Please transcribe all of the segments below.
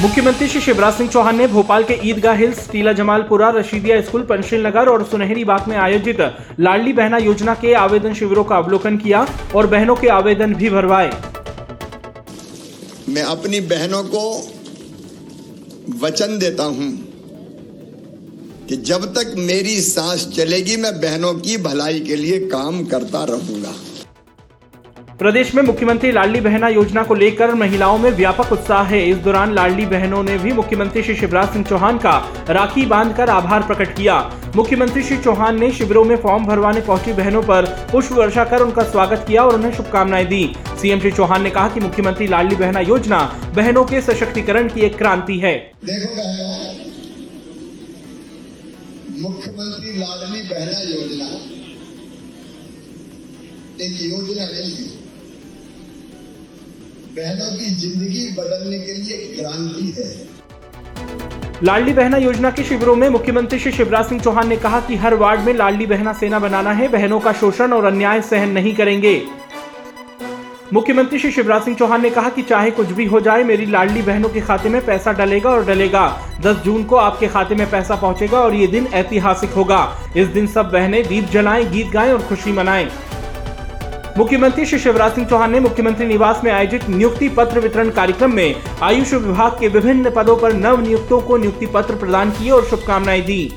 मुख्यमंत्री श्री शिवराज सिंह चौहान ने भोपाल के ईदगाह हिल्स, टीला जमालपुरा, रशीदिया स्कूल पंशील नगर और सुनहरी बाग में आयोजित लाडली बहना योजना के आवेदन शिविरों का अवलोकन किया और बहनों के आवेदन भी भरवाए। मैं अपनी बहनों को वचन देता हूँ कि जब तक मेरी सांस चलेगी, मैं बहनों की भलाई के लिए काम करता रहूँगा। प्रदेश में मुख्यमंत्री लाडली बहना योजना को लेकर महिलाओं में व्यापक उत्साह है। इस दौरान लाडली बहनों ने भी मुख्यमंत्री श्री शिवराज सिंह चौहान का राखी बांधकर आभार प्रकट किया। मुख्यमंत्री श्री चौहान ने शिविरों में फॉर्म भरवाने पहुँची बहनों पर पुष्प वर्षा कर उनका स्वागत किया और उन्हें शुभकामनाएँ दी। सीएम श्री चौहान ने कहा कि मुख्यमंत्री लाडली बहना योजना बहनों के सशक्तिकरण की एक क्रांति है। मुख्यमंत्री लाडली बहना योजना एक योजना नहीं है। बहनों की ज़िंदगी बदलने के लिए क्रांति है। लाडली बहना योजना के शिविरों में मुख्यमंत्री श्री शिवराज सिंह चौहान ने कहा कि हर वार्ड में लाडली बहना सेना बनाना है, बहनों का शोषण और अन्याय सहन नहीं करेंगे। मुख्यमंत्री श्री शिवराज सिंह चौहान ने कहा कि चाहे कुछ भी हो जाए, मेरी लाडली बहनों के खाते में पैसा डलेगा और डलेगा। 10 जून को आपके खाते में पैसा पहुंचेगा और ये दिन ऐतिहासिक होगा। इस दिन सब बहनें दीप जलाएँ, गीत गाएँ और खुशी मनाएँ। मुख्यमंत्री श्री शिवराज सिंह चौहान ने मुख्यमंत्री निवास में आयोजित नियुक्ति पत्र वितरण कार्यक्रम में आयुष विभाग के विभिन्न पदों पर नव नियुक्तों को नियुक्ति पत्र प्रदान किए और शुभकामनाएँ दी।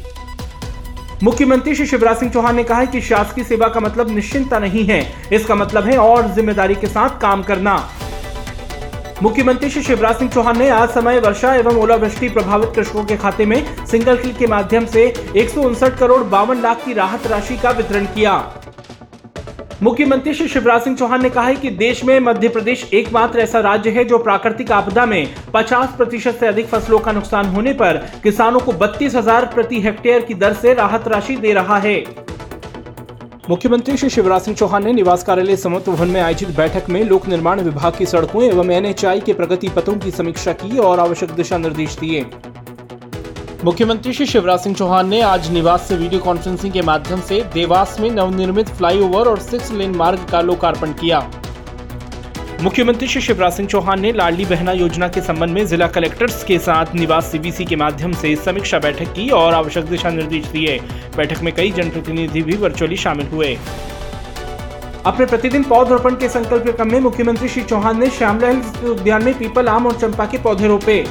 मुख्यमंत्री श्री शिवराज सिंह चौहान ने कहा कि शासकीय सेवा का मतलब निश्चिंता नहीं है। इसका मतलब है और ज़िम्मेदारी के साथ काम करना। मुख्यमंत्री श्री शिवराज सिंह चौहान ने आज समय, वर्षा एवं ओलावृष्टि प्रभावित कृषकों के खाते में सिंगल क्लिक के माध्यम से एक सौ उनसठ करोड़ बावन लाख की राहत राशि का वितरण किया। मुख्यमंत्री श्री शिवराज सिंह चौहान ने कहा है कि देश में मध्य प्रदेश एकमात्र ऐसा राज्य है जो प्राकृतिक आपदा में 50 प्रतिशत से अधिक फ़सलों का नुकसान होने पर किसानों को बत्तीस हज़ार प्रति हेक्टेयर की दर से राहत राशि दे रहा है। मुख्यमंत्री श्री शिवराज सिंह चौहान ने निवास कार्यालय समत्व भवन में आयोजित बैठक में लोक निर्माण विभाग की सड़कों एवं एनएचआई के प्रगति पथों की समीक्षा की और आवश्यक दिशा निर्देश दिए। मुख्यमंत्री श्री शिवराज सिंह चौहान ने आज निवास से वीडियो कॉन्फ्रेंसिंग के माध्यम से देवास में नवनिर्मित फ्लाईओवर और सिक्स लेन मार्ग का लोकार्पण किया। मुख्यमंत्री श्री शिवराज सिंह चौहान ने लाडली बहना योजना के संबंध में जिला कलेक्टर्स के साथ निवास सीबीसी के माध्यम से समीक्षा बैठक की और आवश्यक दिशा निर्देश दिए। बैठक में कई जनप्रतिनिधि भी वर्चुअली शामिल हुए। अपने प्रतिदिन पौधरोपण के संकल्प के क्रम में मुख्यमंत्री श्री चौहान ने श्यामला उद्यान में पीपल आम और चंपा के पौधे रोपे।